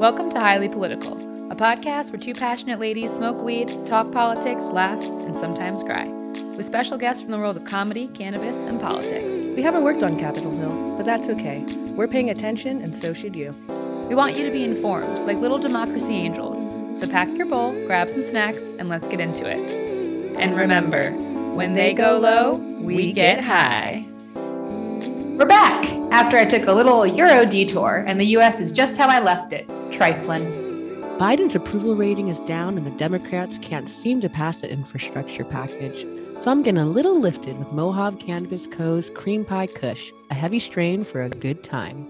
Welcome to Highly Political, a podcast where two passionate ladies smoke weed, talk politics, laugh, and sometimes cry, with special guests from the world of comedy, cannabis, and politics. We haven't worked on Capitol Hill, but that's okay. We're paying attention, and so should you. We want you to be informed, like little democracy angels. So pack your bowl, grab some snacks, and let's get into it. And remember, when they go low, we get high. We're back after I took a little Euro detour, and the US is just how I left it trifling. Biden's approval rating is down, and the Democrats can't seem to pass an infrastructure package. So I'm getting a little lifted with Mojave Cannabis Co.'s Cream Pie Kush, a heavy strain for a good time.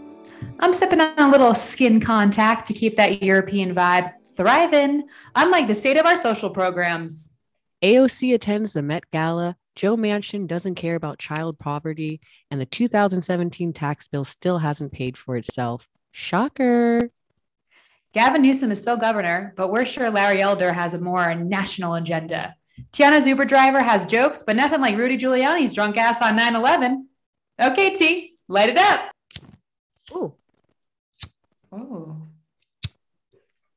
I'm sipping on a little skin contact to keep that European vibe thriving, unlike the state of our social programs. AOC attends the Met Gala. Joe Manchin doesn't care about child poverty, and the 2017 tax bill still hasn't paid for itself. Shocker. Gavin Newsom is still governor, but we're sure Larry Elder has a more national agenda. Tiana's Uber driver has jokes, but nothing like Rudy Giuliani's drunk ass on 9 11. Okay, T, light it up. Ooh. Ooh.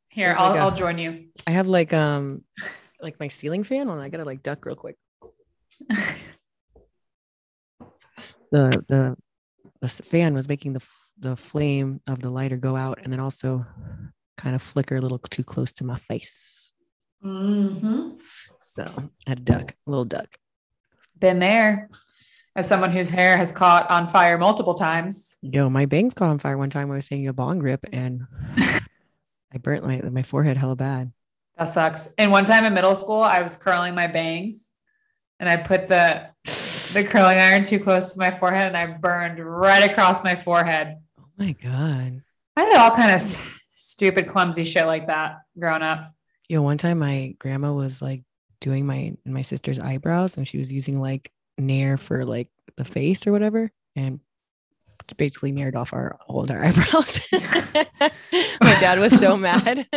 Here, I'll, I'll join you. I have like um like my ceiling fan on. I gotta like duck real quick. the the the fan was making the the flame of the lighter go out and then also kind of flicker a little too close to my face. Mm-hmm. So a duck, a little duck. Been there. As someone whose hair has caught on fire multiple times. Yo, my bangs caught on fire one time I was taking a bong grip and I burnt my my forehead hella bad. That sucks. And one time in middle school, I was curling my bangs and I put the the curling iron too close to my forehead and I burned right across my forehead. Oh my god. I did all kind of stupid, clumsy shit like that growing up. Yo, one time my grandma was like doing my my sister's eyebrows and she was using like Nair for like the face or whatever. And basically mirrored off our all our eyebrows. my dad was so mad.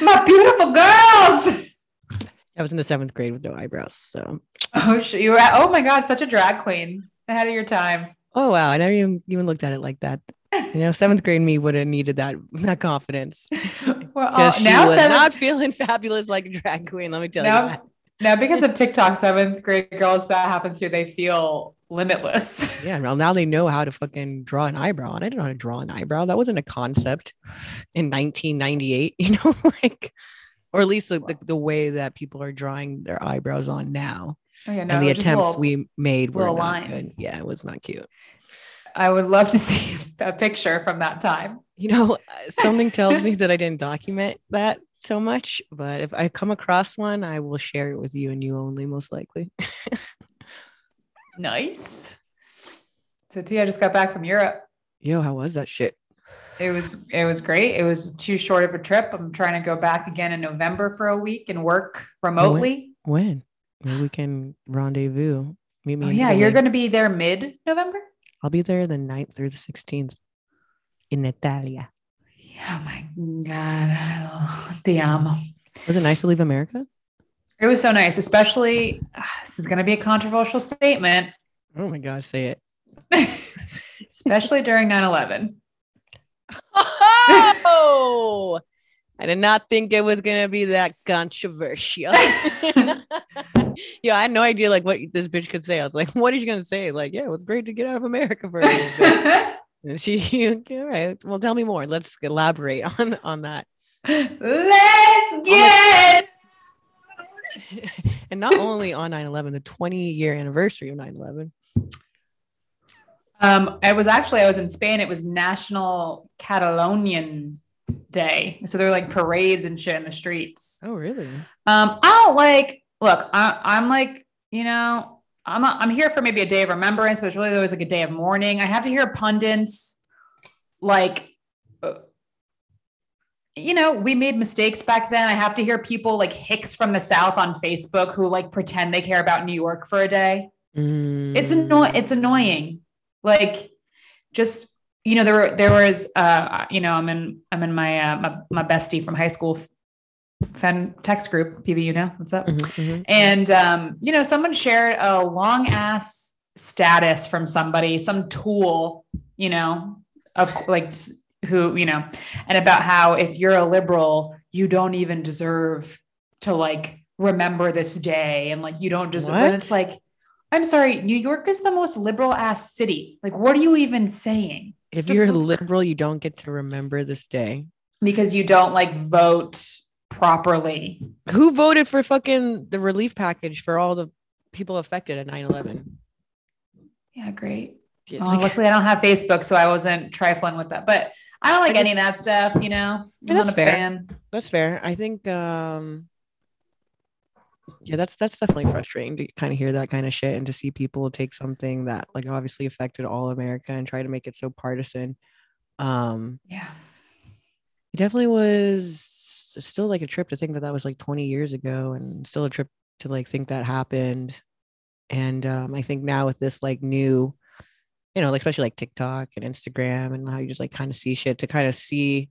my beautiful girls. I was in the seventh grade with no eyebrows. So oh you were at, oh my god, such a drag queen ahead of your time. Oh wow, I never even even looked at it like that. You know, seventh grade me would have needed that that confidence. Well, uh, now seventh, not feeling fabulous like a drag queen. Let me tell now, you that. Now, because of TikTok, seventh grade girls that happens to, they feel limitless. Yeah, well, now they know how to fucking draw an eyebrow. And I didn't know how to draw an eyebrow. That wasn't a concept in 1998, you know, like, or at least the, the, the way that people are drawing their eyebrows on now. Oh, yeah, no, and the attempts little, we made were not line. good. Yeah, it was not cute. I would love to see a picture from that time. You know, uh, something tells me that I didn't document that so much, but if I come across one, I will share it with you and you only, most likely. nice. So T, I just got back from Europe. Yo, how was that shit? It was it was great. It was too short of a trip. I'm trying to go back again in November for a week and work remotely. When? when? Maybe we can rendezvous. Meet me. Oh, yeah, you're going to be there mid November. I'll be there the 9th through the 16th in Italia. Oh my God. Te amo. Was it nice to leave America? It was so nice, especially uh, this is going to be a controversial statement. Oh my God, say it. especially during 9 11. Oh, I did not think it was going to be that controversial. yeah, I had no idea like what this bitch could say. I was like, what is she going to say? Like, yeah, it was great to get out of America for a little bit. And she, all right, well, tell me more. Let's elaborate on on that. Let's get. and not only on 9-11 the 20 year anniversary of 9-11 um i was actually i was in spain it was national catalonian day so they're like parades and shit in the streets oh really um i don't like look I, i'm like you know I'm a, I'm here for maybe a day of remembrance, but it's really always like a day of mourning. I have to hear pundits like, uh, you know, we made mistakes back then. I have to hear people like Hicks from the South on Facebook who like pretend they care about New York for a day. Mm. It's annoying. It's annoying. Like, just you know, there were there was uh, you know, I'm in I'm in my uh, my my bestie from high school fan text group, PV, you know, what's up? Mm-hmm, mm-hmm. And, um, you know, someone shared a long ass status from somebody, some tool, you know, of like who, you know, and about how if you're a liberal, you don't even deserve to like remember this day and like you don't deserve and What? it's like I'm sorry, New York is the most liberal ass city. Like what are you even saying? If Just you're looks- liberal, you don't get to remember this day. Because you don't like vote properly. Who voted for fucking the relief package for all the people affected at 9 11? Yeah, great. Well, luckily I don't have Facebook, so I wasn't trifling with that. But I don't like I any of that stuff, you know. I'm that's not a fair. fan. That's fair. I think um yeah, that's that's definitely frustrating to kind of hear that kind of shit and to see people take something that like obviously affected all America and try to make it so partisan. Um Yeah. it definitely was still like a trip to think that that was like 20 years ago and still a trip to like think that happened and um, i think now with this like new you know like especially like tiktok and instagram and how you just like kind of see shit to kind of see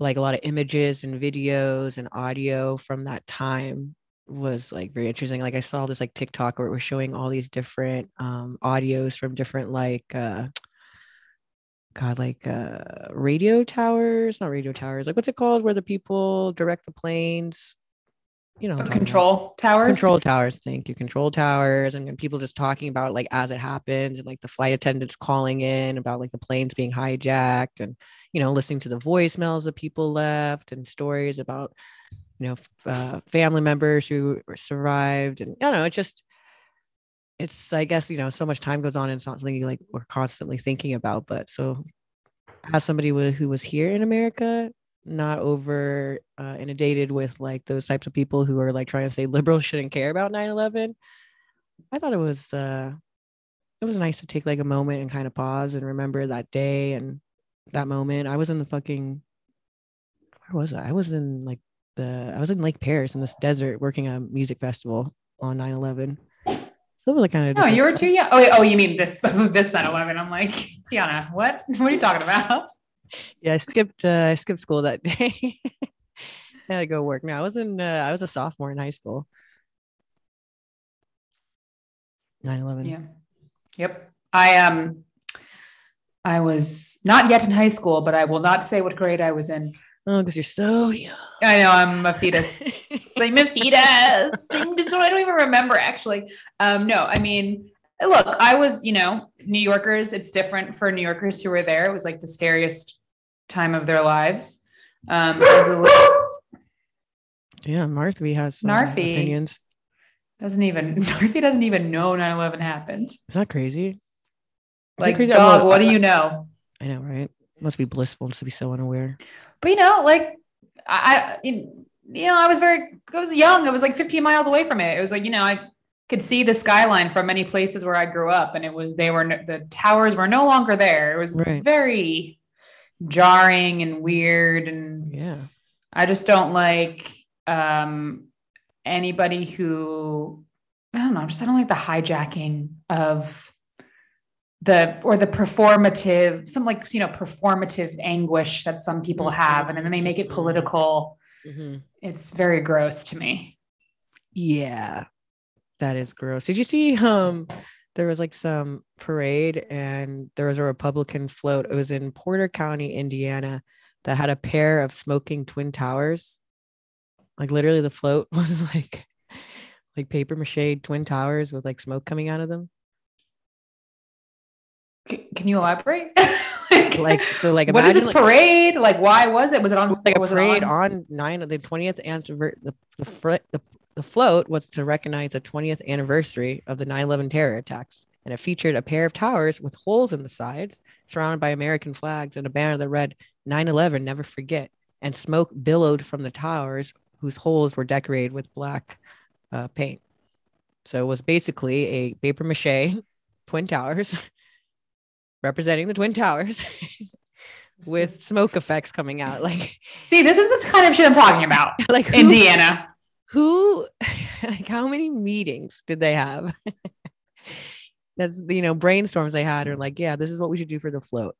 like a lot of images and videos and audio from that time was like very interesting like i saw this like tiktok where it was showing all these different um audios from different like uh God, like uh radio towers, not radio towers, like what's it called where the people direct the planes? You know, what about. Control towers. control towers. Thank you. Control towers, and people just talking about like as it happens, and like the flight attendants calling in about like the planes being hijacked, and you know, listening to the voicemails that people left, and stories about you know uh, family members who survived, and I don't know, it just it's I guess you know so much time goes on and it's not something you like we're constantly thinking about. But so as somebody who who was here in America, not over uh, inundated with like those types of people who are like trying to say liberals shouldn't care about 9-11 i thought it was uh it was nice to take like a moment and kind of pause and remember that day and that moment i was in the fucking where was i i was in like the i was in lake paris in this desert working a music festival on 9-11 so was like kind of No, you were too young. Oh, wait, oh, you mean this this 9/11? I'm like, Tiana, what? What are you talking about? yeah i skipped uh i skipped school that day I had to go work. No, I was in uh, I was a sophomore in high school. 9-11. Yeah. Yep. I um I was not yet in high school, but I will not say what grade I was in. Oh, because you're so young. I know I'm a fetus. I'm a fetus. I'm just I don't even remember actually. Um, no, I mean, look, I was, you know, New Yorkers. It's different for New Yorkers who were there. It was like the scariest time of their lives. Um, it was a little- Yeah, Marthy has some Narfi. opinions. doesn't even Northie doesn't even know 9-11 happened. Is that crazy? Is that Like, crazy? dog, what do you know? I know, right? Must be blissful to be so unaware. But you know, like I, you know, I was very, I was young. I was like 15 miles away from it. It was like, you know, I could see the skyline from many places where I grew up, and it was they were the towers were no longer there. It was Right. very jarring and weird, and Yeah. I just don't like um anybody who I don't know. Just I don't like the hijacking of the or the performative some like you know performative anguish that some people mm-hmm. have and then they make it mm-hmm. political mm-hmm. it's very gross to me Yeah. That is gross. Did you see um there was like some parade and there was a Republican float. It was in Porter County, Indiana, that had a pair of smoking twin towers. Like literally the float was like like paper mache twin towers with like smoke coming out of them. C- can you elaborate? Like so like what is this like, parade? Like why was it? Was it on like a was parade on nine of the 20th anniversary the the, fr- the the float was to recognize the 20th anniversary of the 9/11 terror attacks and it featured a pair of towers with holes in the sides surrounded by American flags and a banner that read 9/11 never forget and smoke billowed from the towers whose holes were decorated with black uh, paint. So it was basically a paper mache twin towers representing the twin towers with smoke effects coming out like see this is the kind of shit i'm talking about. Like who, indiana. who like how many meetings did they have? That's you know brainstorms they had are like yeah this is what we should do for the float.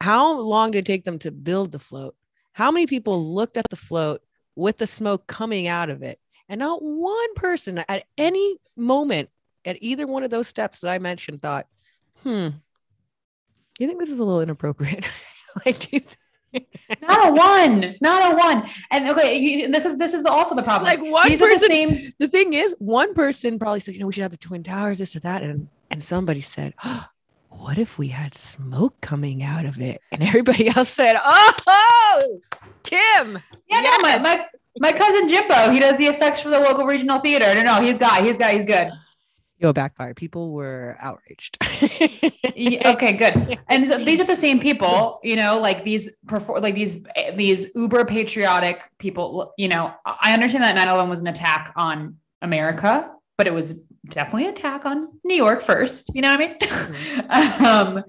How long did it take them to build the float? How many people looked at the float with the smoke coming out of it? And not one person at any moment at either one of those steps that i mentioned thought hmm you think this is a little inappropriate like, do you think- Not a one, not a one. And okay, this is this is also the problem. Like, one These are the person- same. the thing is, one person probably said, you know, we should have the twin towers, this or that, and and somebody said, oh, what if we had smoke coming out of it? And everybody else said, oh, Kim. Yeah, no, my, my my cousin Jimbo, he does the effects for the local regional theater. No, no, he's got, he's got, he's good. Yo, backfire. People were outraged. Yeah, okay, good. And so these are the same people, you know, like these perform like these these uber patriotic people. You know, I understand that 9/11 was an attack on America, but it was definitely an attack on New York first. You know what I mean? um,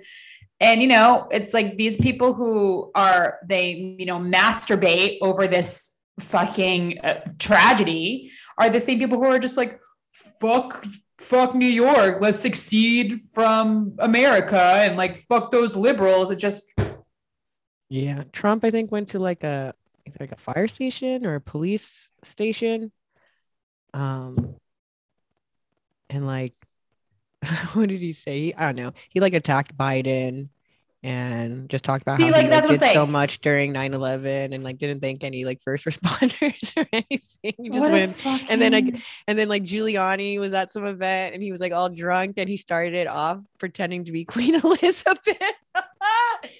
and you know, it's like these people who are they you know masturbate over this fucking uh, tragedy are the same people who are just like fuck fuck New York, let's succeed from America and like fuck those liberals. It just Yeah, Trump I think went to like a like a fire station or a police station. Um and like what did he say? I don't know. He like attacked Biden and just talked about See, how like, he that's did so much during 9-11 and like didn't thank any like first responders or anything. He just went and then I- and then like Giuliani was at some event and he was like all drunk and he started it off pretending to be Queen Elizabeth.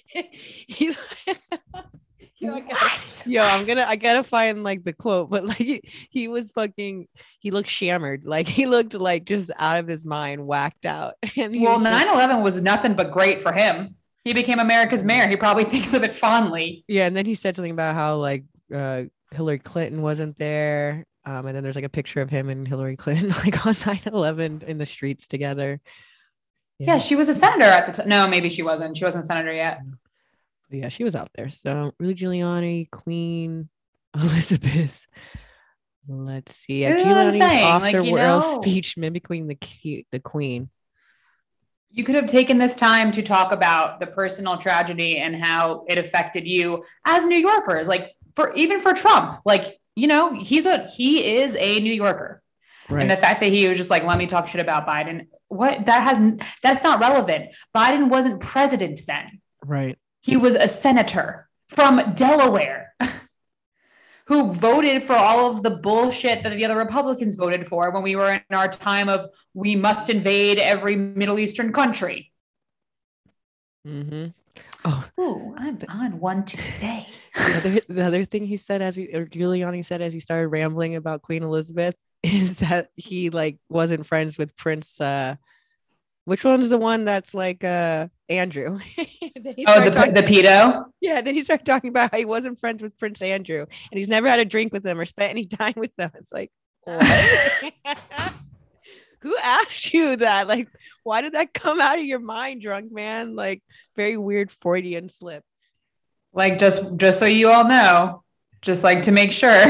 he, yo, I gotta, yo, I'm gonna I gotta find like the quote, but like he, he was fucking he looked shammered, like he looked like just out of his mind, whacked out. And Well, 9-11 was nothing but great for him. He became America's mayor. He probably thinks of it fondly. yeah, and then he said something about how like uh Hillary Clinton wasn't there. Um, and then there's like a picture of him and Hillary Clinton like on 9-11 in the streets together. Yeah, she was a senator at the time. No, maybe she wasn't. She wasn't a senator yet. Yeah, she was out there. So Rudy Giuliani, Queen Elizabeth. Let's see. Yeah, This is Giuliani's saying, off like, the royal know- speech mimicking the the Queen. You could have taken this time to talk about the personal tragedy and how it affected you as New Yorkers. Like for even for Trump, like you know, he's a he is a New Yorker. And the fact that he was just like, let me talk shit about Biden. What that has that's not relevant. Biden wasn't president then. right. He was a senator from Delaware who voted for all of the bullshit that the other Republicans voted for when we were in our time of we must invade every Middle Eastern country. Mm-hmm. Ooh, I'm on one today. The other, the other thing he said as he or Giuliani said as he started rambling about Queen Elizabeth is that he like wasn't friends with Prince uh which one's the one that's like uh Andrew? Oh, the, talking- the pedo? Yeah, then he started talking about how he wasn't friends with Prince Andrew and he's never had a drink with them or spent any time with them. It's like, what? Who asked you that? Like, why did that come out of your mind, drunk man? Like, very weird Freudian slip. Like just just so you all know, just like to make sure.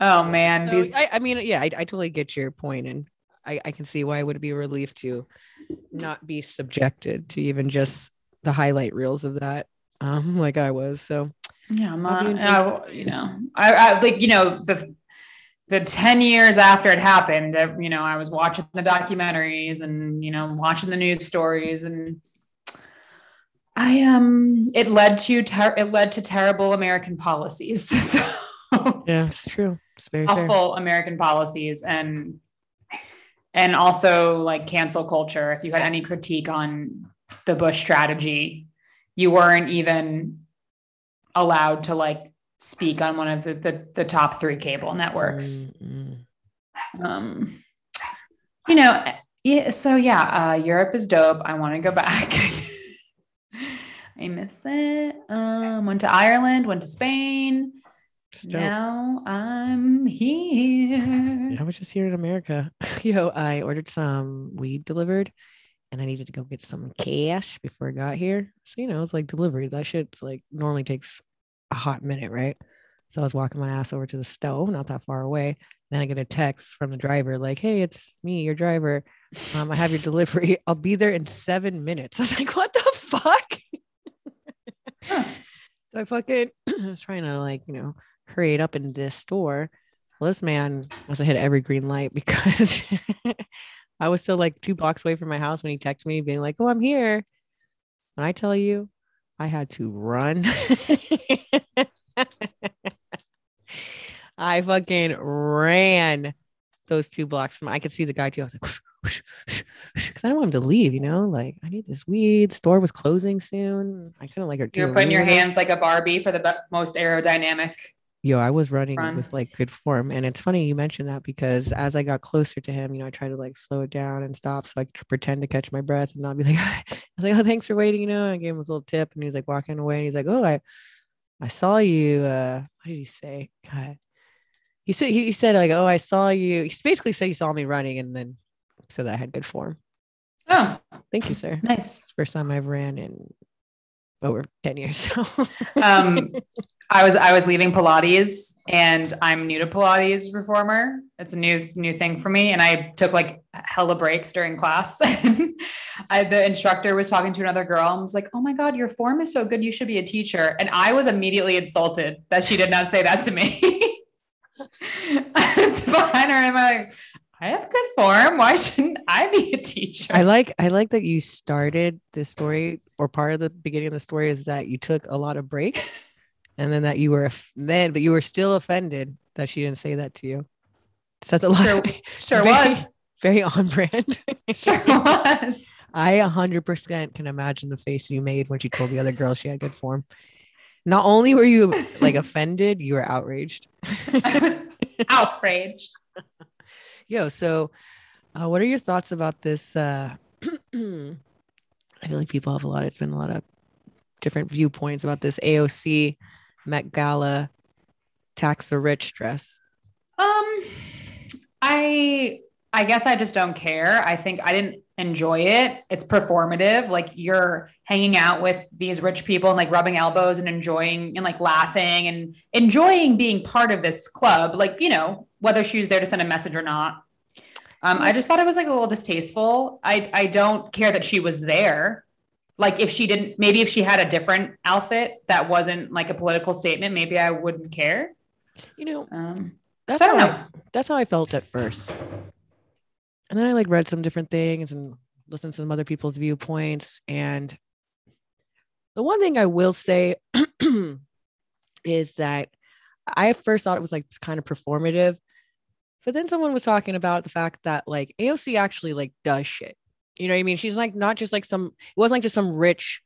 oh man, So, these I, I mean, yeah, I, I totally get your point, and I, I can see why it would be a relief to not be subjected to even just the highlight reels of that, um, like I was. So, Yeah, I'm not, I, you know, I, I like, you know, the, the 10 years after it happened, uh, you know, I was watching the documentaries and, you know, watching the news stories and I, um, it led to, ter- it led to terrible American policies. so yeah, it's true. It's very fair. awful American policies and, and also like cancel culture. If you had any critique on the Bush strategy, you weren't even allowed to like speak on one of the the, the top three cable networks. Mm, mm. Um, you know, yeah. So yeah, uh, Europe is dope. I want to go back. I miss it. Um, went to Ireland, went to Spain. Just. Now I'm here. I was just here in America. Yo, I ordered some weed delivered and I needed to go get some cash before I got here. So, you know, it's like delivery. That shit's like normally takes a hot minute, right? So I was walking my ass over to the stove, not that far away. Then I get a text from the driver, like, hey, it's me, your driver. Um, I have your delivery. I'll be there in seven minutes. I was like, what the fuck? Huh. So I fucking was trying to like, you know, hurry up in this store. Well, this man must have hit every green light because I was still like two blocks away from my house when he texted me being like, Oh, I'm here. When I tell you I had to run. I fucking ran those two blocks from I could see the guy too. I was like, because I don't want him to leave, you know, like I need this weed. Store was closing soon. I couldn't like her. You're putting your hands like a Barbie for the most aerodynamic. Yo, I was running Run. with like good form. And it's funny you mentioned that because as I got closer to him, you know, I tried to like slow it down and stop so I could pretend to catch my breath and not be like, I was like, oh, thanks for waiting. You know, I gave him this little tip and he's like walking away. And he's like, oh, I, I saw you. Uh, what did he say? God. He said, he said like, oh, I saw you. He basically said he saw me running and then said that I had good form. Oh, Thank you, sir. nice. First time I've ran in over 10 years. So Um, I was I was leaving Pilates, and I'm new to Pilates reformer. It's a new new thing for me, and I took like hella breaks during class. I, the instructor was talking to another girl and was like, "Oh my god, your form is so good. You should be a teacher." And I was immediately insulted that she did not say that to me. I was behind her, and I'm like, "I have good form. Why shouldn't I be a teacher?" I like I like that you started this story or part of the beginning of the story is that you took a lot of breaks and then that you were then but you were still offended that she didn't say that to you. Says a lot. Sure- It's sure very- was. Very on brand. Sure was. I 100% can imagine the face you made when she told the other girl she had good form. Not only were you like offended, you were outraged. I was outraged. Yo, so uh, what are your thoughts about this? Uh, I feel like people have a lot, it's been a lot of different viewpoints about this AOC Met Gala tax the rich dress. Um, I I guess I just don't care. I think I didn't enjoy it. It's performative. Like you're hanging out with these rich people and like rubbing elbows and enjoying and like laughing and enjoying being part of this club. Like, you know, whether she was there to send a message or not. Um, I just thought it was like a little distasteful. I I don't care that she was there. Like if she didn't, maybe if she had a different outfit that wasn't like a political statement, maybe I wouldn't care. You know, Um, that's so how I, that's how I felt at first. And then I like read some different things and listened to some other people's viewpoints. And the one thing I will say is that I at first thought it was like kind of performative. But then someone was talking about the fact that like AOC actually like does shit. You know what I mean? She's like not just like some it wasn't like just some rich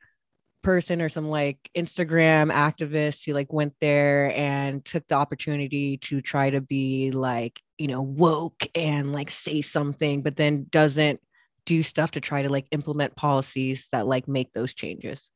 person or some like Instagram activist who like went there and took the opportunity to try to be like, you know, woke and like say something, but then doesn't do stuff to try to like implement policies that like make those changes.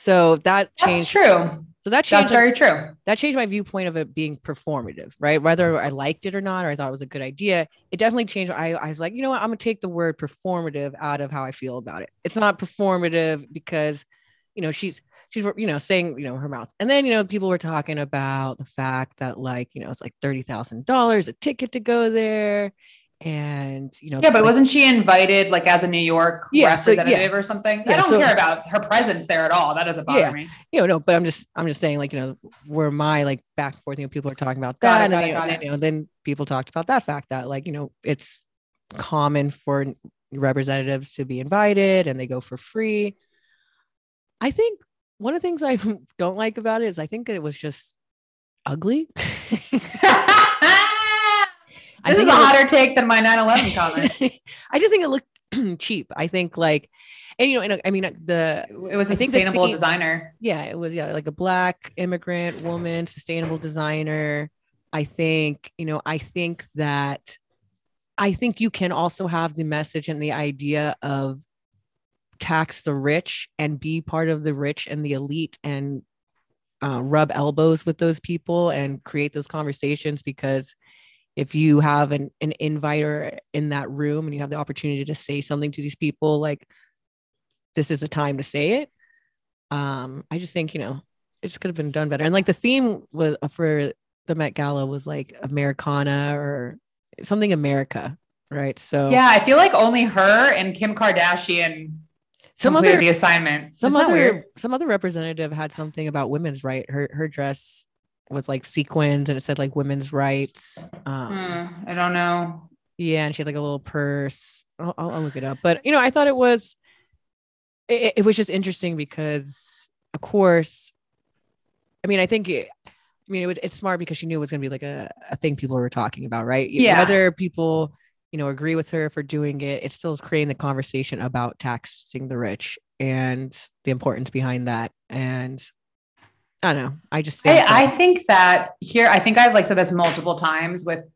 So that That's true. So that changed. That's very true. that changed my viewpoint of it being performative, right? Whether I liked it or not, or I thought it was a good idea, it definitely changed. I, I was like, you know what? I'm gonna take the word performative out of how I feel about it. It's not performative because, you know, she's she's you know saying you know her mouth, and then you know people were talking about the fact that like you know it's like thirty thousand dollars a ticket to go there, and you know Yeah, but like- wasn't she invited like as a New York Yeah, so, yeah. representative or something? Yeah, I don't so- care about her presence there at all. That doesn't bother Yeah. me. you know, no, but I'm just, I'm just saying, like, you know, where my like back and forth, you know, people are talking about that, it, and, then, it, you know, and then, you know, then people talked about that fact that, like, you know, it's common for representatives to be invited and they go for free. I think one of the things I don't like about it is I think that it was just ugly. this is a hotter take than my 9/11 comment. I just think it looked cheap. I think like, and you know, and, I mean, the It was a I the sustainable theme- designer. yeah it was yeah like a black immigrant woman sustainable designer i think you know i think that i think you can also have the message and the idea of tax the rich and be part of the rich and the elite and uh, rub elbows with those people and create those conversations because if you have an, an inviter in that room and you have the opportunity to say something to these people like this is the time to say it. Um i just think you know it just could have been done better. And like the theme was for the met gala was like americana or something america right? So Yeah, I feel like only her and Kim Kardashian some other the assignment. some Isn't other some other representative had something about women's right her her dress was like sequins and it said like women's rights um Hmm, I don't know. yeah and she had like a little purse I'll, I'll, I'll look it up but you know i thought it was it, it was just interesting because of course, I mean, I think it, I mean, it was it's smart because she knew it was going to be like a, a thing people were talking about, right? Yeah. Whether people, you know, agree with her for doing it, it still is creating the conversation about taxing the rich and the importance behind that. And I don't know. I just think I, I think that here, I think I've like said this multiple times with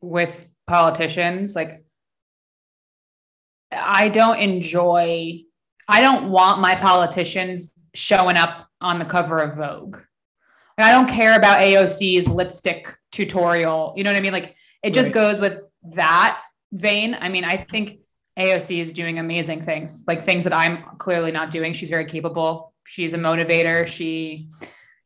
with politicians. Like, I don't enjoy. I don't want my politicians showing up on the cover of Vogue. Like, I don't care about AOC's lipstick tutorial. You know what I mean? Like, it just Right. goes with that vein. I mean, I think AOC is doing amazing things, like things that I'm clearly not doing. She's very capable. She's a motivator. She,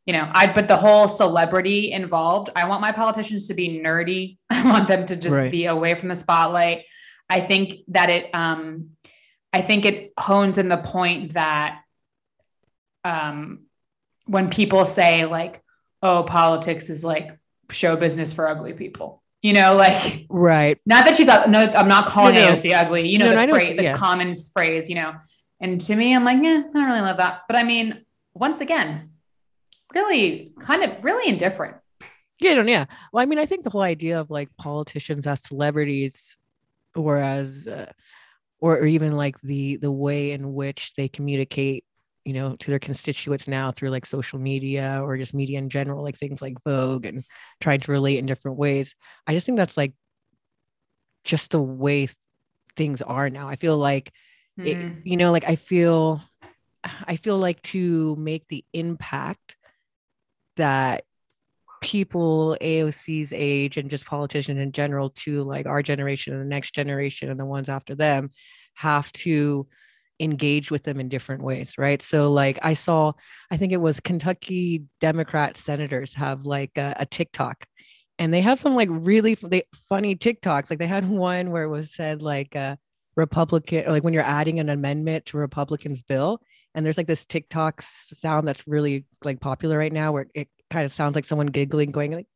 you know, I, but the whole celebrity involved, I want my politicians to be nerdy. I want them to just Right. be away from the spotlight. I think that it, um, I think it hones in the point that, um, when people say like, oh, politics is like show business for ugly people, you know, like, right. not that she's no, I'm not calling No, no. AOC ugly. You know No, no, the know- phrase, the yeah. common phrase. You know, and to me, I'm like, yeah, I don't really love that. But I mean, once again, really, kind of, really indifferent. Yeah, yeah. Well, I mean, I think the whole idea of like politicians as celebrities, or as, uh, or, or even like the the way in which they communicate, you know, to their constituents now through like social media or just media in general, like things like Vogue and trying to relate in different ways. I just think that's like just the way th- things are now. I feel like it- Mm. you know like i feel i feel like to make the impact that people aoc's age and just politicians in general to like our generation and the next generation and the ones after them have to engage with them in different ways right so like i saw i think it was kentucky democrat senators have like a, a tiktok and they have some like really f- they, funny tiktoks like they had one where it was said like uh Republican, like when you're adding an amendment to a Republican's bill, and there's like this TikTok sound that's really like popular right now, where it kind of sounds like someone giggling, going like,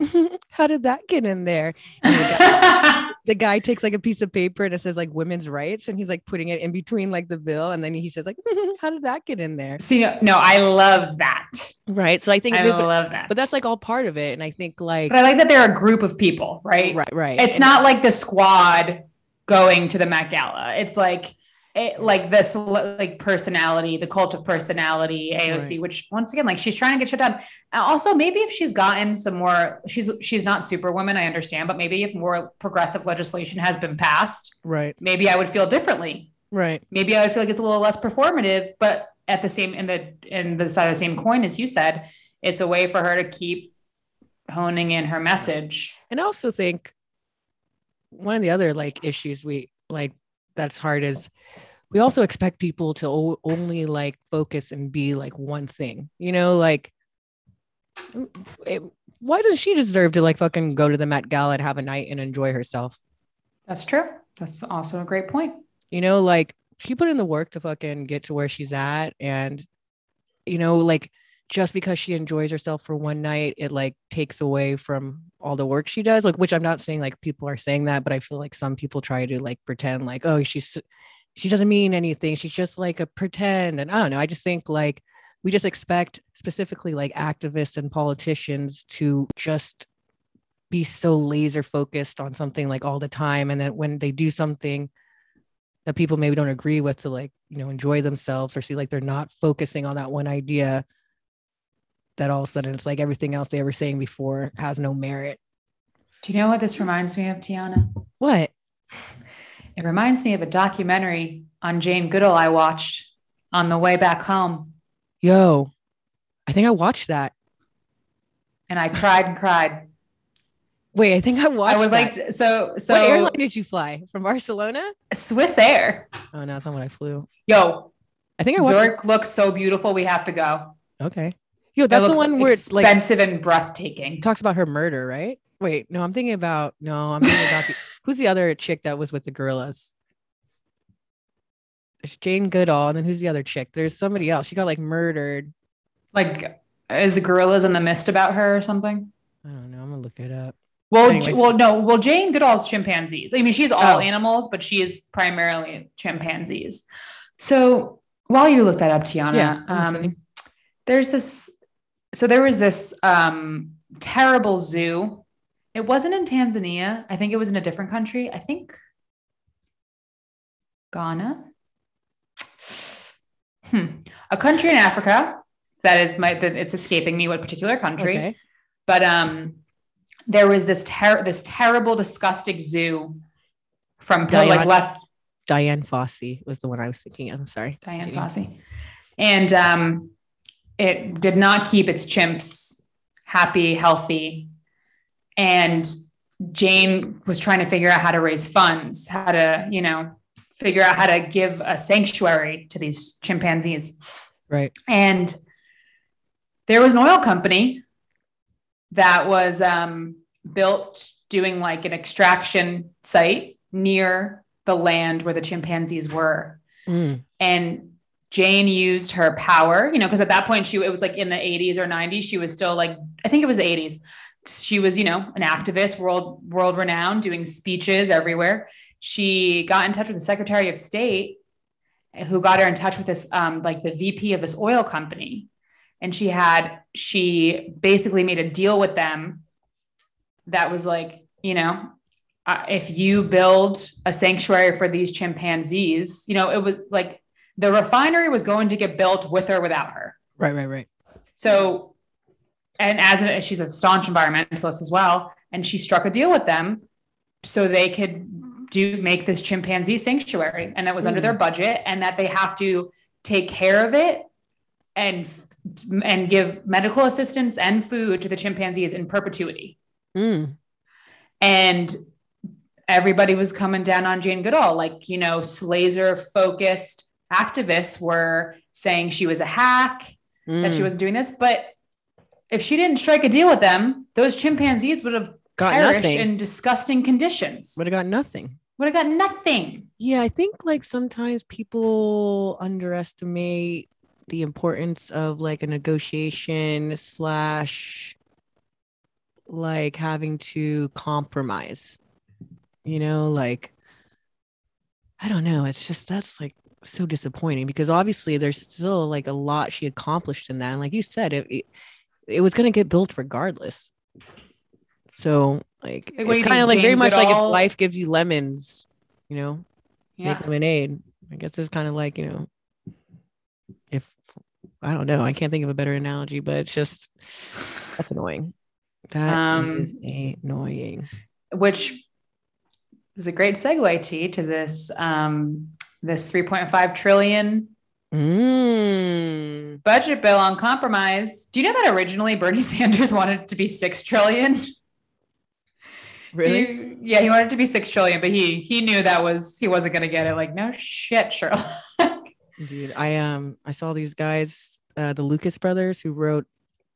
"How did that get in there?" The, guy, the guy takes like a piece of paper and it says like women's rights, and he's like putting it in between like the bill, and then he says like, "How did that get in there?" See, no, no, I love that. Right. So I think, I but, love that. but that's like all part of it, and I think like, but I like that they're a group of people, right? right, right. It's And- not like the squad going to the Met Gala. It's like it, like this like personality, the cult of personality, AOC, Right. which once again, like she's trying to get shit done. And Also, maybe if she's gotten some more, she's she's not superwoman, I understand, but maybe if more progressive legislation has been passed, right, maybe I would feel differently. right. Maybe I would feel like it's a little less performative, but at the same in the in the side of the same coin, as you said, it's a way for her to keep honing in her message. And I also think one of the other like issues we like that's hard is we also expect people to o- only like focus and be like one thing, you know, like it, why does she deserve to like fucking go to the Met Gala and have a night and enjoy herself? That's true. That's also a great point. You know, like she put in the work to fucking get to where she's at. And, you know, like just because she enjoys herself for one night, it like takes away from all the work she does. Like, which I'm not saying like people are saying that, but I feel like some people try to like pretend like, oh, she's, she doesn't mean anything. She's just like a pretend. And I don't know. I just think like we just expect specifically like activists and politicians to just be so laser focused on something like all the time. And then when they do something, that people maybe don't agree with to like you know enjoy themselves or see like they're not focusing on that one idea that all of a sudden it's like everything else they were saying before has no merit Do you know what this reminds me of, Tiana? what It reminds me of a documentary on Jane Goodall I watched on the way back home. yo i think i watched that And I cried and cried. wait i think i watched I would that. like to, so so what airline did you fly from barcelona Swiss Air. oh no that's not what i flew Yo, i think i watched Zurich looks so beautiful. We have to go. okay yo That that's the one where it's like expensive and breathtaking. talks about her murder right wait no i'm thinking about no i'm thinking about the, who's the other chick that was with the gorillas there's jane goodall and then who's the other chick there's somebody else she got like murdered Like, is the gorillas in the mist about her or something? i don't know i'm gonna look it up Well, Anyways. Well, no. Well, Jane Goodall's chimpanzees. I mean, she's all Oh. animals, but she is primarily chimpanzees. So while you look that up, Tiana, Yeah, um, there's this so there was this um terrible zoo it wasn't in tanzania i think it was in a different country i think ghana hmm. a country in africa that is my that it's escaping me what particular country Okay. but um there was this ter- this terrible disgusting zoo from like Diane- left Dian Fossey was the one I was thinking of. I'm sorry. Dian Fossey. And um, it did not keep its chimps happy, healthy. And Jane was trying to figure out how to raise funds, how to, you know, figure out how to give a sanctuary to these chimpanzees. Right. And there was an oil company that was um, built doing like an extraction site near the land where the chimpanzees were Mm. and Jane used her power, you know, because at that point she it was like in the 80s or 90s, she was still like I think it was the 80s. She was, you know, an activist, world world renowned, doing speeches everywhere. She got in touch with the Secretary of State, who got her in touch with this, um, like the VP of this oil company, and she had she basically made a deal with them that was like, you know, uh, if you build a sanctuary for these chimpanzees, you know, it was like the refinery was going to get built with or without her. Right. Right. Right. So, and as a, she's a staunch environmentalist as well, and she struck a deal with them so they could do make this chimpanzee sanctuary, and that was under Mm. their budget, and that they have to take care of it and and give medical assistance and food to the chimpanzees in perpetuity Mm. and everybody was coming down on Jane Goodall. Like, you know, laser focused activists were saying she was a hack, that she Mm. wasn't doing this. But if she didn't strike a deal with them, those chimpanzees would have got perished nothing. in disgusting conditions. Would have got nothing. Would have got nothing. Yeah, I think like sometimes people underestimate the importance of like a negotiation slash like having to compromise. You know, like I don't know. It's just that's like so disappointing because obviously there's still like a lot she accomplished in that. And like you said, it it, it was gonna get built regardless. So like Like, it's kind of like very much like if life gives you lemons, you know, Yeah. make lemonade. I guess it's kind of like, you know, if I don't know, I can't think of a better analogy, but it's just that's annoying. That is Um, annoying. Which is a great segue T to this um this 3.5 trillion Mm. budget bill on compromise. Do you know that originally Bernie Sanders wanted it to be six trillion? Really? He- yeah, he wanted it to be six trillion, but he he knew that was he wasn't gonna get it. Like, no shit, Sherlock. Dude, I um I saw these guys, uh the Lucas brothers who wrote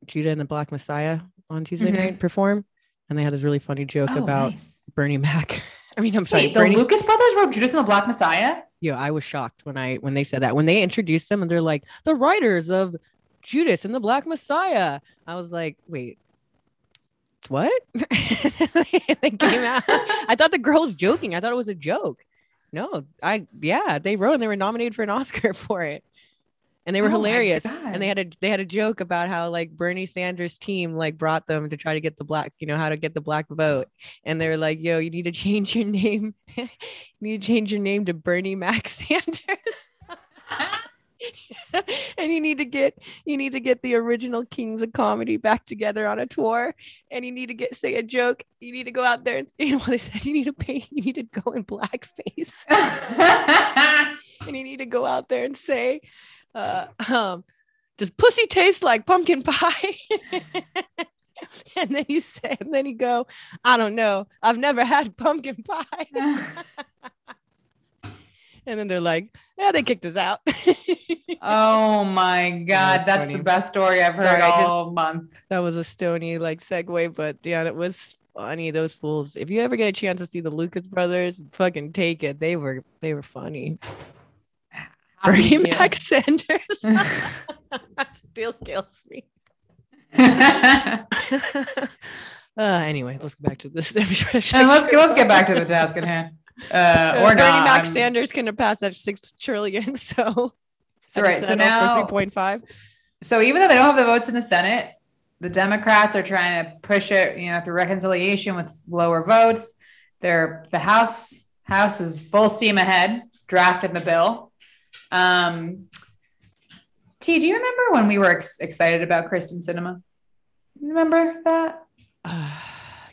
Judas and the Black Messiah on Tuesday Mhm. night perform. And they had this really funny joke Oh, about nice. Bernie Mac. I mean, I'm sorry, Wait, the Lucas brothers wrote Judas and the Black Messiah. Yeah, I was shocked when I when they said that. When they introduced them and they're like, the writers of Judas and the Black Messiah. I was like, wait, what? they came out. I thought the girl was joking. I thought it was a joke. No, I yeah, they wrote and they were nominated for an Oscar for it. And they were Oh hilarious. And they had a they had a joke about how like Bernie Sanders' team like brought them to try to get the black, you know, how to get the black vote. And they were like, yo, you need to change your name. you need to change your name to Bernie Mac Sanders. and you need to get you need to get the original kings of comedy back together on a tour and you need to get say a joke you need to go out there and you know what they said you need to pay you need to go in blackface and you need to go out there and say uh um does pussy taste like pumpkin pie and then you say and then you go i don't know i've never had pumpkin pie and then they're like yeah they kicked us out oh my God. was That's funny. the best story I've heard Sorry, I just- all month. that was a stony like segue, but yeah, it was funny. Those fools. If you ever get a chance to see the Lucas brothers, fucking take it. They were they were funny. Bernie to. Mac Sanders still kills me. uh, anyway, let's go back to this. and let's get let's get back to the task at hand. Uh, or Bernie not. Mac I'm- Sanders can pass that six trillion. So So right. So now three point five. so even though they don't have the votes in the Senate, the Democrats are trying to push it, you know, through reconciliation with lower votes. They're the House House is full steam ahead, drafting the bill. Um, T, do you remember when we were ex- excited about Kyrsten Sinema? Remember that?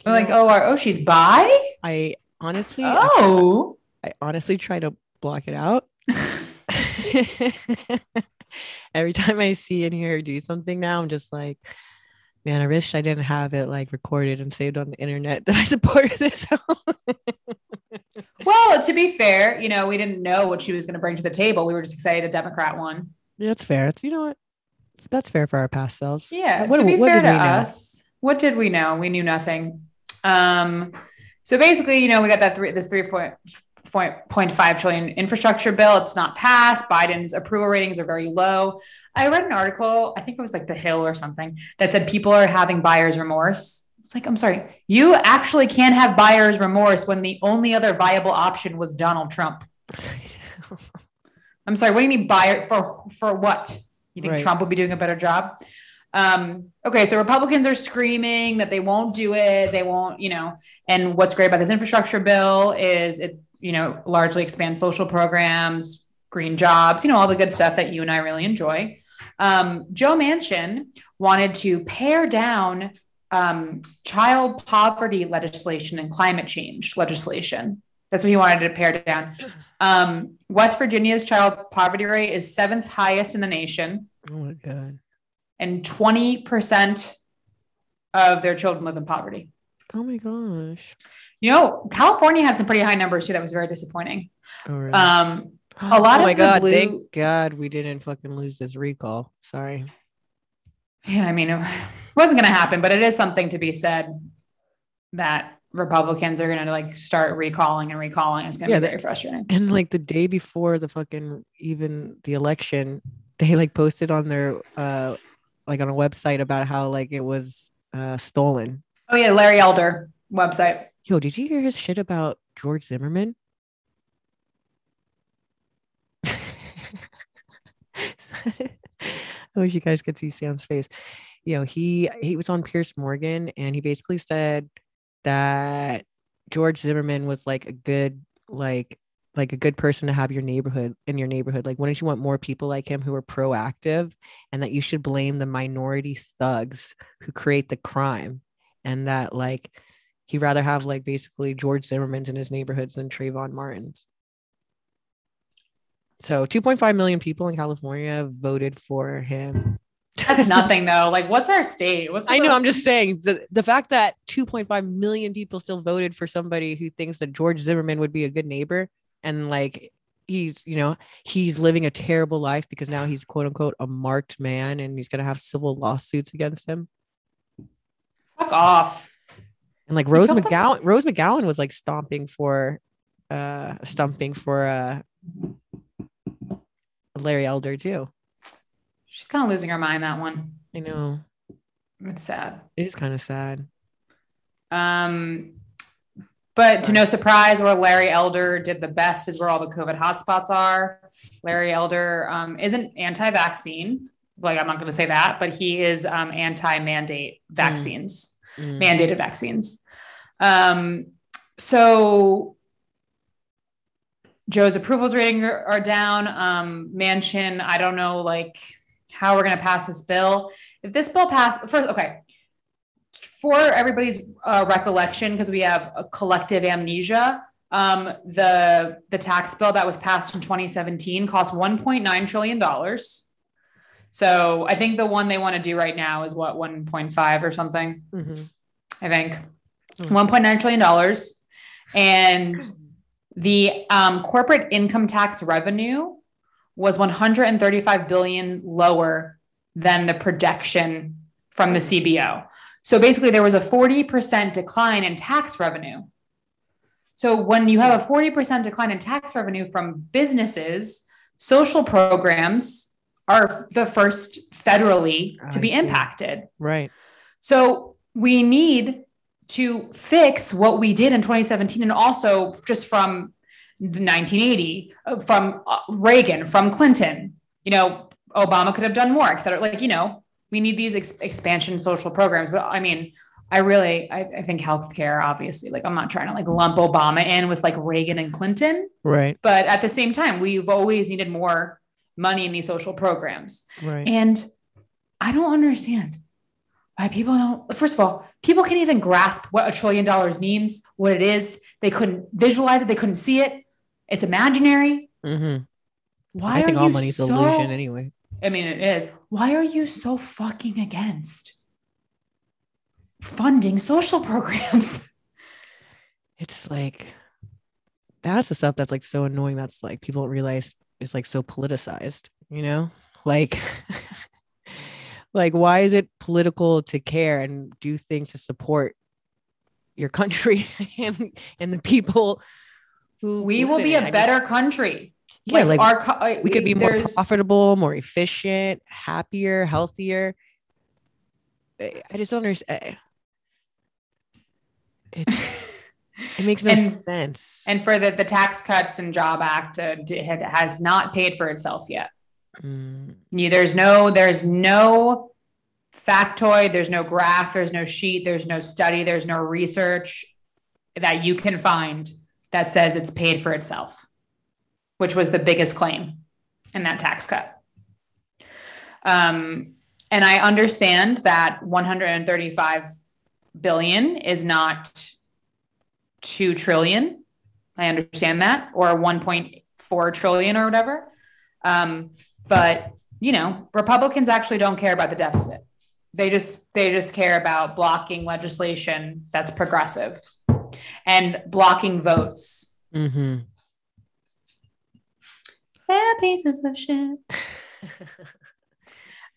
Uh, We're like, oh, our, oh, she's bi. I honestly, Oh, I honestly try to block it out. Every time I see and hear her do something now, I'm just like, man, I wish I didn't have it like recorded and saved on the internet that I supported this. well, to be fair, you know, we didn't know what she was going to bring to the table. We were just excited a Democrat won. Yeah, That's fair. It's you know what? That's fair for our past selves. Yeah. What, to be what fair did to we know? us, what did we know? We knew nothing. Um, so basically, you know, we got that three, this three point, point, point five trillion infrastructure bill. It's not passed. Biden's approval ratings are very low. I read an article, I think it was like The Hill or something, that said people are having buyer's remorse. It's like, I'm sorry, you actually can't have buyer's remorse when the only other viable option was Donald Trump. I'm sorry, what do you mean buyer for for what? You think Right. Trump would be doing a better job? Um, okay, so Republicans are screaming that they won't do it. They won't, you know. And what's great about this infrastructure bill is it, you know, largely expands social programs, green jobs, you know, all the good stuff that you and I really enjoy. Um, Joe Manchin wanted to pare down um, child poverty legislation and climate change legislation. That's what he wanted to pare down. Um, West Virginia's child poverty rate is seventh highest in the nation, Oh my god. and 20% of their children live in poverty. Oh my gosh. You know, California had some pretty high numbers too. That was very disappointing. Oh, really? Um, a lot oh of my god! blue- Thank God we didn't fucking lose this recall. Sorry. Yeah, I mean, it wasn't going to happen, but it is something to be said that Republicans are going to like start recalling and recalling. It's going to Yeah, be very frustrating. And like the day before the fucking even the election, they like posted on their uh like on a website about how like it was uh stolen. Oh yeah, Larry Elder website. Yo, did you hear his shit about George Zimmerman? I wish you guys could see Sam's face. You know, he he was on Piers Morgan and he basically said that George Zimmerman was like a good like like a good person to have your neighborhood in your neighborhood. Like, wouldn't you want more people like him who are proactive and that you should blame the minority thugs who create the crime and that like he'd rather have like basically George Zimmerman's in his neighborhoods than Trayvon Martin's. So 2.5 million people in California voted for him. That's nothing though. Like, what's our state? What's I know. I'm just saying the, the fact that 2.5 million people still voted for somebody who thinks that George Zimmerman would be a good neighbor and like he's, you know, he's living a terrible life because now he's quote unquote a marked man and he's going to have civil lawsuits against him. fuck off. And like Rose? McGowan, Rose McGowan was like stomping for, uh, stumping for, uh, Larry Elder too. She's kind of losing her mind. That one. I know It's sad. it is kind of sad. Um, but to no surprise, where Larry Elder did the best is where all the COVID hotspots are. Larry Elder um, isn't anti-vaccine. Like I'm not going to say that, but he is um, anti-mandate vaccines, Mm. mandated vaccines. Um, so Joe's approvals rating are, are down. Um, Manchin, I don't know, like how we're going to pass this bill. If this bill passed, first, okay, for everybody's uh, recollection, because we have a collective amnesia, um, the the tax bill that was passed in 2017 cost 1.9 trillion dollars. So I think the one they want to do right now is what 1.5 or something. Mhm. I think Hmm. 1.9 trillion dollars, and the um, corporate income tax revenue was 135 billion lower than the projection from the CBO. So basically, there was a 40% decline in tax revenue. So when you have a 40% decline in tax revenue from businesses, social programs are the first federally to be impacted. Right. So we need to fix what we did in 2017 and also just from 1980, uh, from uh, Reagan, from Clinton, you know, Obama could have done more, et cetera. Like, you know, we need these ex- expansion social programs. But I mean, I really, I, I think healthcare, obviously, like I'm not trying to like lump Obama in with like Reagan and Clinton, Right. but at the same time, we've always needed more money in these social programs. Right. And I don't understand why people don't. First of all, people can't even grasp what a trillion dollars means, what it is. They couldn't visualize it. They couldn't see it. It's imaginary. hmm Why I think are all you money's so? illusion anyway. I mean, it is. Why are you so fucking against funding social programs? It's like that's the stuff that's like so annoying. That's like people realize it's like so politicized, you know? Like like why is it political to care and do things to support your country and and the people who We will be it? a better country. yeah, like, our, co- uh, we could be more profitable, more efficient, happier, healthier. I just don't understand. It, it makes no And- sense. And for the, the Tax Cuts and Job Act uh, has not paid for itself yet. Mm, You, there's no there's no factoid, there's no graph, there's no sheet, there's no study, there's no research that you can find that says it's paid for itself, which was the biggest claim in that tax cut. Um, and I understand that 135 billion is not 2 trillion. I understand that, or 1.4 trillion or whatever. Um, but you know, Republicans actually don't care about the deficit. They just they just care about blocking legislation that's progressive and blocking votes. mhm. Bad pieces of shit.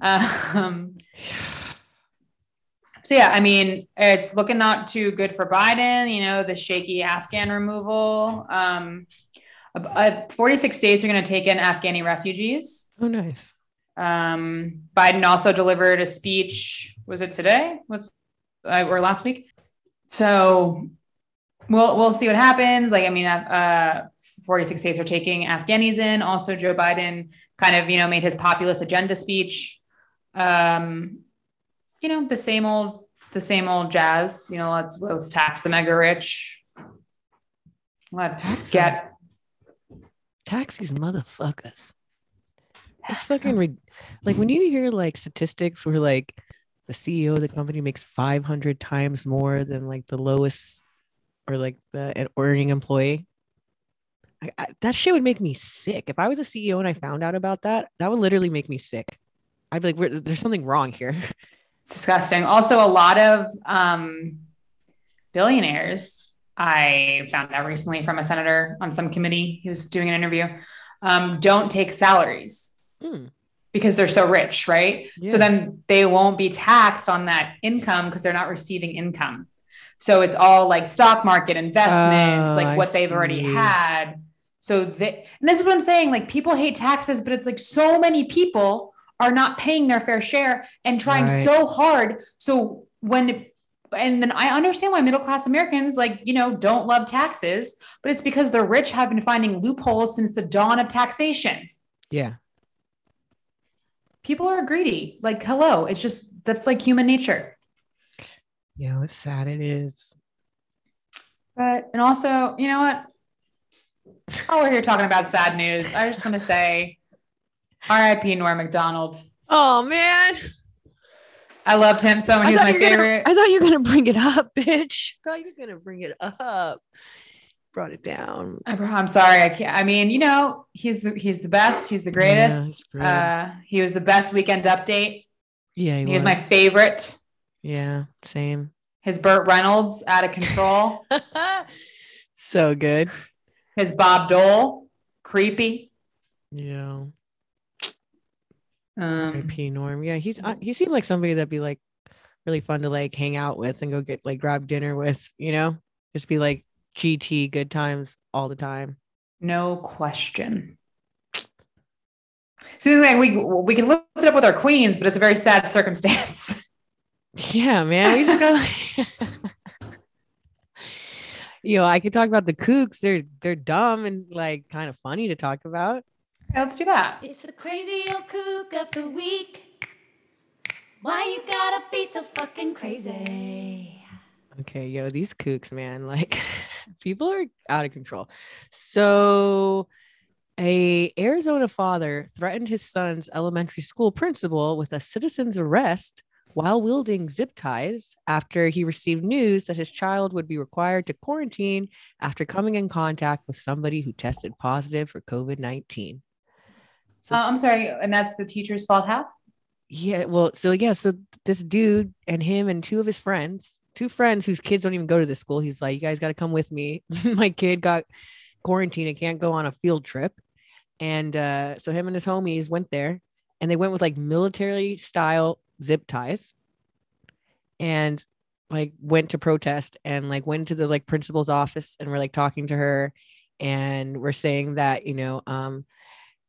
Um, so yeah, I mean, it's looking not too good for Biden. You know, the shaky Afghan removal. Um, uh, 46 states are going to take in Afghani refugees. Oh, nice. Um, Biden also delivered a speech. Was it today? What's uh, or last week? So we'll we'll see what happens. Like I mean, uh, 46 states are taking Afghanis in. Also, Joe Biden kind of you know made his populist agenda speech. Um, you know the same old the same old jazz. You know, let's let's tax the mega rich. Let's get Tax these motherfuckers. It's fucking re- like when you hear like statistics where like the CEO of the company makes 500 times more than like the lowest or like the an earning employee. I, I, that shit would make me sick. If I was a CEO and I found out about that, that would literally make me sick. I'd be like, "Where- there's something wrong here. It's disgusting. Also, a lot of um, billionaires. I found out recently from a senator on some committee. He was doing an interview. Um, don't take salaries Hmm. because they're so rich, right? Yeah. So then they won't be taxed on that income because they're not receiving income. So it's all like stock market investments, Oh, like I what they've already had. So they, and this is what I'm saying. Like people hate taxes, but it's like so many people are not paying their fair share and trying Right. so hard. So when and then I understand why middle class Americans like, you know, don't love taxes, but it's because the rich have been finding loopholes since the dawn of taxation. Yeah. People are greedy. Like, hello, it's just that's like human nature. Yeah, it's sad. It is. But and also, you know what? While we're here talking about sad news, I just want to say R.I.P. Norm Macdonald. Oh man. I loved him so much. He was thought my you were gonna- favorite. I thought you were gonna bring it up, bitch. I thought you were gonna bring it up. Brought it down. I- I'm sorry. I can't. I mean, you know, he's the he's the best. He's the greatest. great. uh, he was the best weekend update. Yeah, he, He was my favorite. yeah, same. His Burt Reynolds out of control. so good. His Bob Dole creepy. Yeah. Um, P Norm. Yeah, he's uh, he seemed like somebody that'd be like really fun to like hang out with and go get like grab dinner with, you know? Just be like GT good times all the time. no question. See, like we we can lift it up with our queens, but it's a very sad circumstance. Yeah, man. We just got like you know, I could talk about the kooks. They're they're dumb and like kind of funny to talk about. Okay, let's do that. It's the crazy old kook of the week. Why you gotta be so fucking crazy? Okay, yo, these kooks, man, like people are out of control. So, a Arizona father threatened his son's elementary school principal with a citizen's arrest while wielding zip ties after he received news that his child would be required to quarantine after coming in contact with somebody who tested positive for COVID 19. So, Uh, I'm sorry, and that's the teacher's fault. How? yeah, well, so yeah, so this dude and him and two of his friends, two friends whose kids don't even go to this school, he's like, You guys got to come with me. My kid got quarantined and can't go on a field trip. And uh, so him and his homies went there and they went with like military style zip ties and like went to protest and like went to the like principal's office and we're like talking to her and we're saying that you know um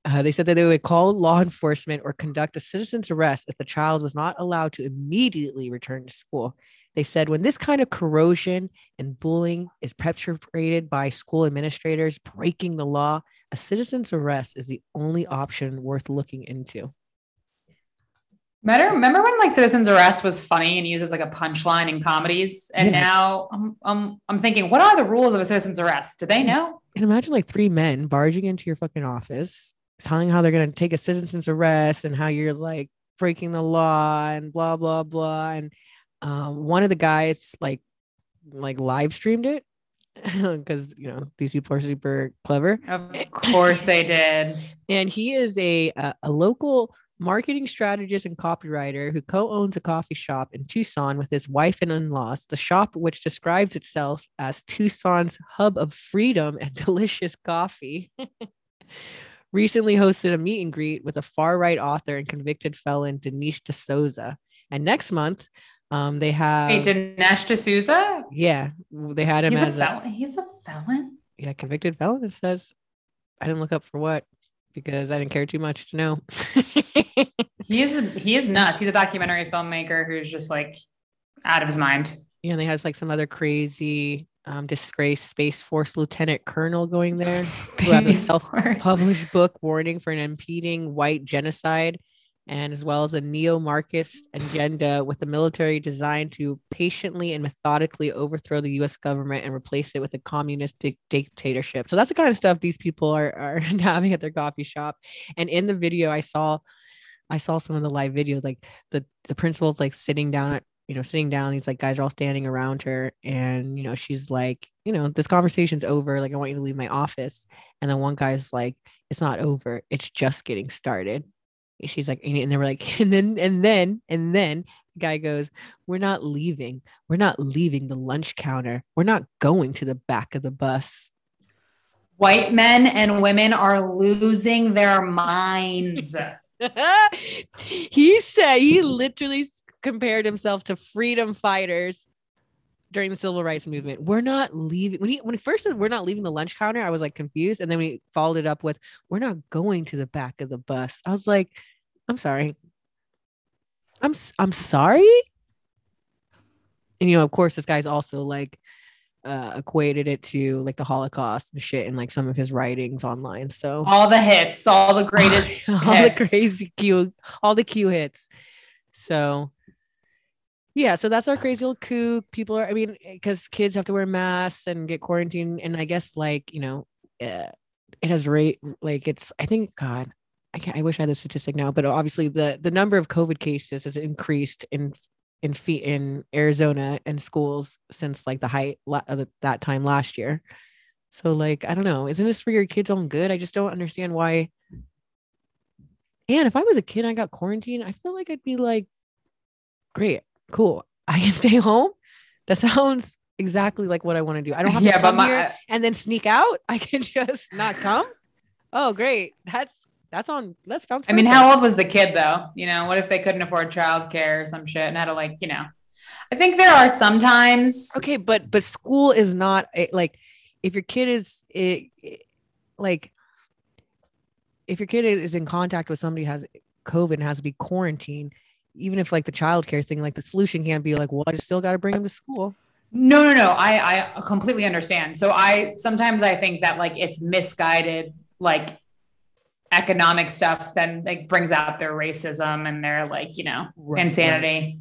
uh, they said that they would call law enforcement or conduct a citizen's arrest if the child was not allowed to immediately return to school. They said when this kind of corrosion and bullying is perpetrated by school administrators breaking the law, a citizen's arrest is the only option worth looking into. Remember, remember when like Citizen's Arrest was funny and used as like a punchline in comedies? And Yeah. now I'm, I'm I'm thinking, what are the rules of a citizen's arrest? Do they know? And imagine like three men barging into your fucking office, telling how they're going to take a citizen's arrest and how you're like breaking the law and blah, blah, blah. And um, one of the guys like, like live streamed it because, you know, these people are super clever. Of course they did. And he is a, a, a local marketing strategist and copywriter who co-owns a coffee shop in Tucson with his wife and in-laws. The shop, which describes itself as Tucson's hub of freedom and delicious coffee, recently hosted a meet and greet with a far-right author and convicted felon Denise D'Souza. And next month, um, they have Wait, Dinesh D'Souza? yeah, they had him He's a as a, felon. He's a felon. yeah convicted felon. It says I didn't look up for what because I didn't care too much to know. He is he is nuts. He's a documentary filmmaker who's just like out of his mind. Yeah, and they has like some other crazy um, disgraced Space Force lieutenant colonel going there who has a self-published book warning for an impeding white genocide, and as well as a neo-Marxist agenda with a military designed to patiently and methodically overthrow the U.S. government and replace it with a communist dictatorship. So that's the kind of stuff these people are are having at their coffee shop. And in the video, I saw. I saw some of the live videos, like the the principal's like sitting down at you know, sitting down. These like guys are all standing around her, and you know, she's like, you know, this conversation's over. Like, I want you to leave my office. And then one guy's like, it's not over. It's just getting started. And she's like, and they were like, and then, and then, and then the guy goes, we're not leaving. We're not leaving the lunch counter. We're not going to the back of the bus. White men and women are losing their minds. he said he literally compared himself to freedom fighters during the civil rights movement. We're not leaving. When he when he first said we're not leaving the lunch counter, I was like confused, and then we followed it up with we're not going to the back of the bus. I was like, I'm sorry. I'm I'm sorry. And you know, of course, this guy's also like uh equated it to like the Holocaust and shit in like some of his writings online. So all the hits, all the greatest all hits. the crazy Q, all the Q hits. So, yeah, so that's our crazy old kook. People are, I mean, because kids have to wear masks and get quarantined, and I guess like you know, uh, it has rate like it's. I think God, I can't. I wish I had the statistic now, but obviously the the number of COVID cases has increased in in feet in Arizona and schools since like the height of that time last year. So like I don't know, isn't this for your kids' own good? I just don't understand why and if I was a kid and I got quarantined, I feel like I'd be like, great, cool. I can stay home. That sounds exactly like what I want to do. I don't have to yeah, come here uh, and then sneak out. I can just not come. Oh, great. That's that's on that sounds I mean, how old was the kid though? You know, what if they couldn't afford childcare or some shit and had to like, you know, I think there are sometimes okay, but but school is not like if your kid is it, like if your kid is in contact with somebody who has COVID and has to be quarantined, even if like the childcare thing, like the solution can't be like, well, I just still got to bring them to school. No, no, no. I I completely understand. So I sometimes I think that like it's misguided like economic stuff then like brings out their racism and their like you know Right, insanity.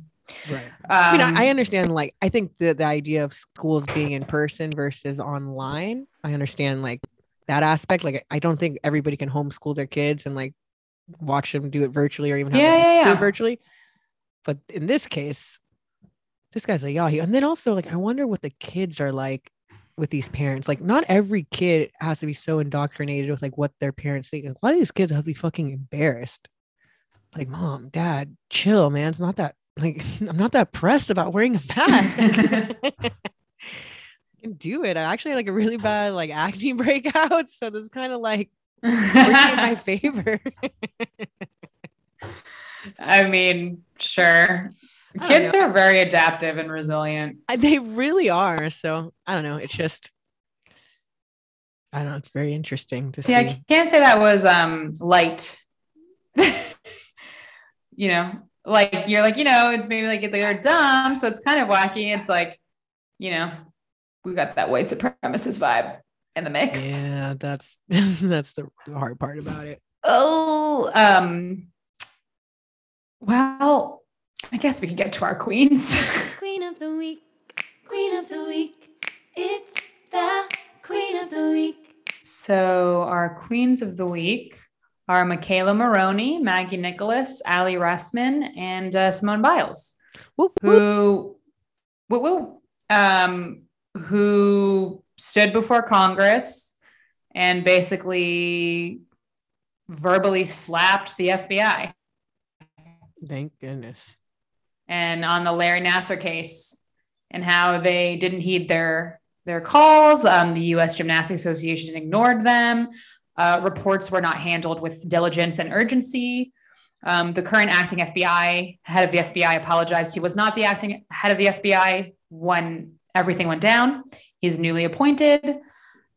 Right. I mean, Um, I, I understand. Like, I think the the idea of schools being in person versus online. I understand like that aspect. Like, I don't think everybody can homeschool their kids and like watch them do it virtually or even have Yeah, their yeah, do it yeah. virtually. But in this case, this guy's like, yeah. And then also, like, I wonder what the kids are like with these parents. Like, not every kid has to be so indoctrinated with like what their parents think. A lot of these kids have to be fucking embarrassed. Like, mom, dad, chill, man. It's not that like I'm not that pressed about wearing a mask. I can do it. I actually had like a really bad like acne breakout. So this kind of like in my favor. I mean, sure. I Kids know. are very adaptive and resilient. They really are. So I don't know. It's just I don't know. It's very interesting to see. Yeah, I can't say that was um light. you know, like you're like, you know, it's maybe like they're dumb, so it's kind of wacky. It's like, you know, we got that white supremacist vibe in the mix. Yeah, that's that's the hard part about it. Oh, um, well, I guess we can get to our queens. Queen of the week, queen of the week. It's the queen of the week. So our queens of the week are McKayla Maroney, Maggie Nichols, Aly Russman, and uh, Simone Biles, Whoop, whoop. who, woo, woo, um, who stood before Congress and basically verbally slapped the FBI. Thank goodness. and on the Larry Nassar case and how they didn't heed their their calls. Um, the U.S. Gymnastics Association ignored them. Uh, reports were not handled with diligence and urgency. Um, the current acting FBI head of the FBI apologized. He was not the acting head of the FBI when everything went down. He's newly appointed.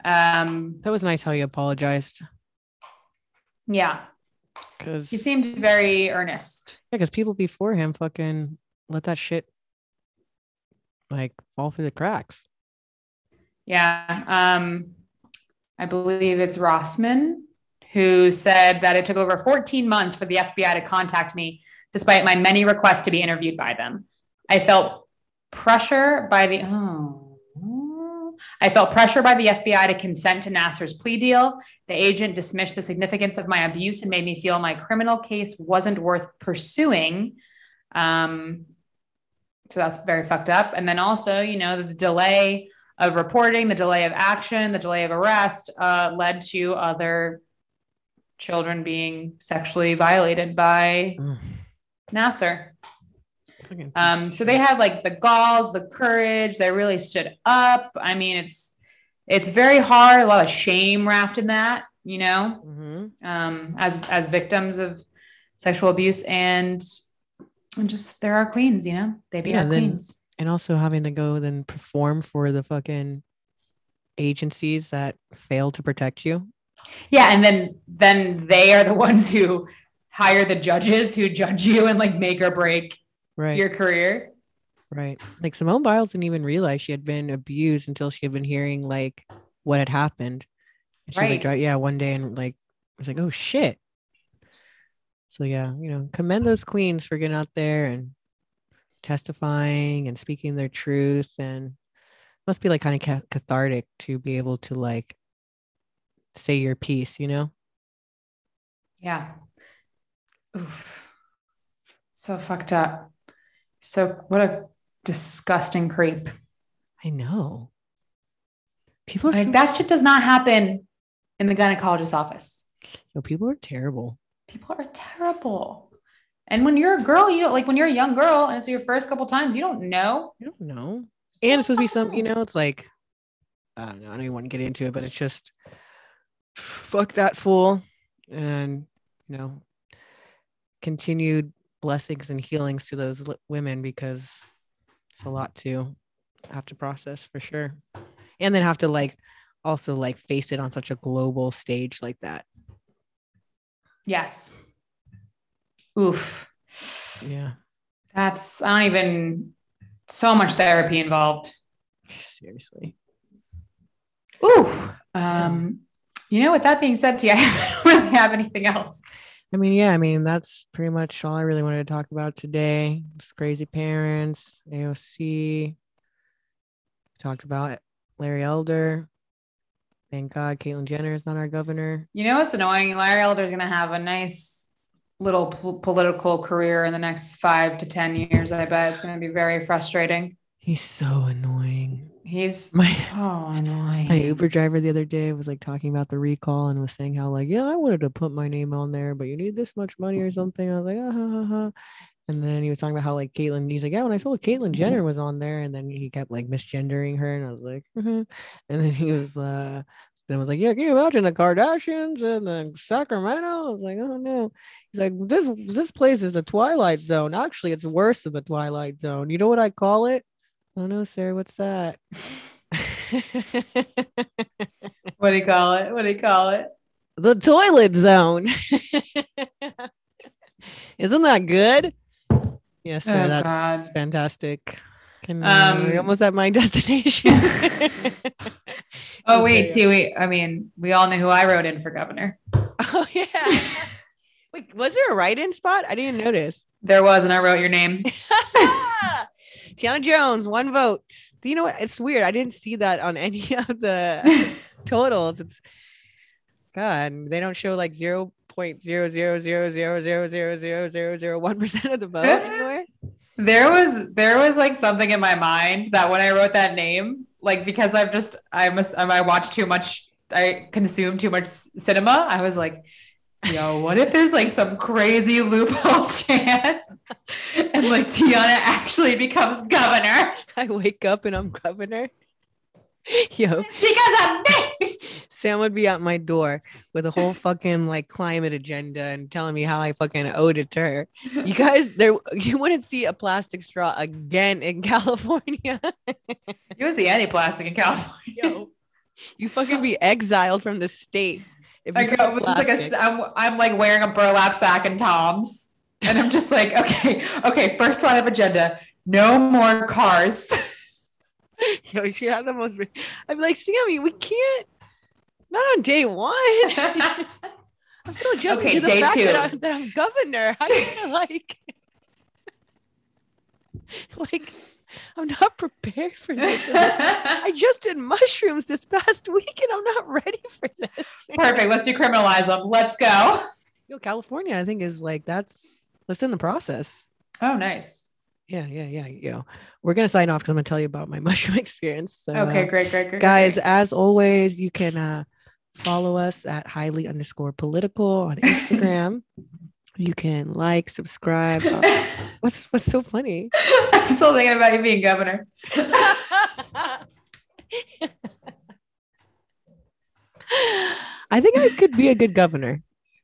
Um, That was nice how he apologized. yeah, Because he seemed very earnest. Yeah, because people before him fucking let that shit like fall through the cracks. Yeah. Um, I believe it's Rossman who said that it took over 14 months for the FBI to contact me despite my many requests to be interviewed by them. I felt pressure by the oh I felt pressure by the FBI to consent to Nassar's plea deal. The agent dismissed the significance of my abuse and made me feel my criminal case wasn't worth pursuing. Um, so that's very fucked up. And then also, you know, the delay of reporting, the delay of action, the delay of arrest uh, led to other children being sexually violated by Ugh, Nassar. Um, so they had like the galls, the courage. They really stood up. I mean, it's it's very hard. A lot of shame wrapped in that, you know, Mhm. um, as as victims of sexual abuse, and, and just there are queens, you know. They be Yeah, our then- queens. And also having to go then perform for the fucking agencies that fail to protect you. Yeah, and then then they are the ones who hire the judges who judge you and like make or break Right. your career. right. Like Simone Biles didn't even realize she had been abused until she had been hearing like what had happened. And she was like, Right. Yeah, one day and like was like, oh shit. So yeah, you know, commend those queens for getting out there and testifying and speaking their truth and must be like kind of ca- cathartic to be able to like say your piece, you know? Yeah. Oof. So fucked up. So what a disgusting creep. I know. People are Like so- that shit does not happen in the gynecologist's office. Yo, people are terrible. People are terrible. And when you're a girl, you don't like when you're a young girl and it's your first couple times, you don't know. I don't know. And it's supposed to be some, you know, it's like, I don't know. I don't even want to get into it, but it's just fuck that fool. And, you know, continued blessings and healings to those women because it's a lot to have to process for sure. And then have to like also like face it on such a global stage like that. Yes. Oof. Yeah. That's I don't even so much therapy involved. Seriously. Ooh. Um, You know, with that being said, to you, I don't really have anything else. I mean, yeah, I mean, that's pretty much all I really wanted to talk about today. Just crazy parents, AOC. Talked about Larry Elder. Thank God Caitlyn Jenner is not our governor. You know what's annoying? Larry Elder's going to have a nice little po- political career in the next five to 10 years. I bet it's going to be very frustrating. He's so annoying. He's My- so annoying. My Uber driver the other day was like talking about the recall and was saying how like, yeah, I wanted to put my name on there, but you need this much money or something. I was like, ah, ha, ha, ha. And then he was talking about how like Caitlyn, he's like, yeah, when I saw Caitlyn Jenner was on there, and then he kept like misgendering her, and I was like, "Mhm." and then he was uh then was like, yeah, can you imagine the Kardashians and the Sacramento? I was like, oh no. He's like, this this place is the Twilight Zone. Actually, it's worse than the Twilight Zone. You know what I call it? Oh no, sir, what's that? what do you call it? What do you call it? the toilet zone. Isn't that good? Yes, sir. Oh, that's God. fantastic. Can Um, we almost at my destination? Oh, wait, see, wait. I mean, we all know who I wrote in for governor. oh yeah. Wait, was there a write-in spot? I didn't notice. There was, and I wrote your name. Tiana Jones, one vote. Do you know what? It's weird. I didn't see that on any of the totals. It's God, they don't show like zero point zero zero zero zero zero zero zero zero zero one percent of the vote anywhere. There was there was like something in my mind that when I wrote that name, like because I've just I must I watch too much, I consume too much cinema. I was like, yo, what if there's like some crazy loophole chance and like Tiana actually becomes governor I wake up and I'm governor. Yo, because of me? Sam would be at my door with a whole fucking like climate agenda and telling me how I fucking owed it to her. You guys, there you wouldn't see a plastic straw again in California. You would see any plastic in California. Yo, you fucking be exiled from the state. If I go just like a, I'm, I'm like wearing a burlap sack and Toms. And I'm just like, okay, okay, first line of agenda, no more cars. Yo, she had the most. I'm like, Sammy, we can't. Not on day one. I'm still adjusting Okay, to the day fact two. That, I'm, that I'm governor. How do you like? like, I'm not prepared for this. I just did mushrooms this past week, and I'm not ready for this. Perfect. Let's decriminalize them. Let's go. Yo, California, I think is like that's that's in the process. Oh, nice. Yeah, yeah, yeah. Yo, we're gonna sign off because I'm gonna tell you about my mushroom experience. So, Okay, great, great, great. guys great. as always you can uh follow us at highly underscore political on instagram you can like subscribe Uh, what's what's so funny I'm still thinking about you being governor. i think i could be a good governor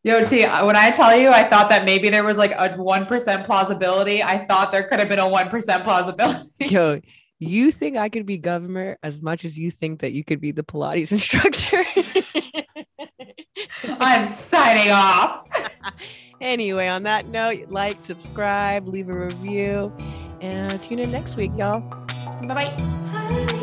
Yo, T, when I tell you, I thought that maybe there was like a 1% plausibility. I thought there could have been a 1% plausibility. yo you think i could be governor as much as you think that you could be the pilates instructor I'm signing off. anyway on that note like subscribe leave a review and uh, tune in next week y'all Bye bye.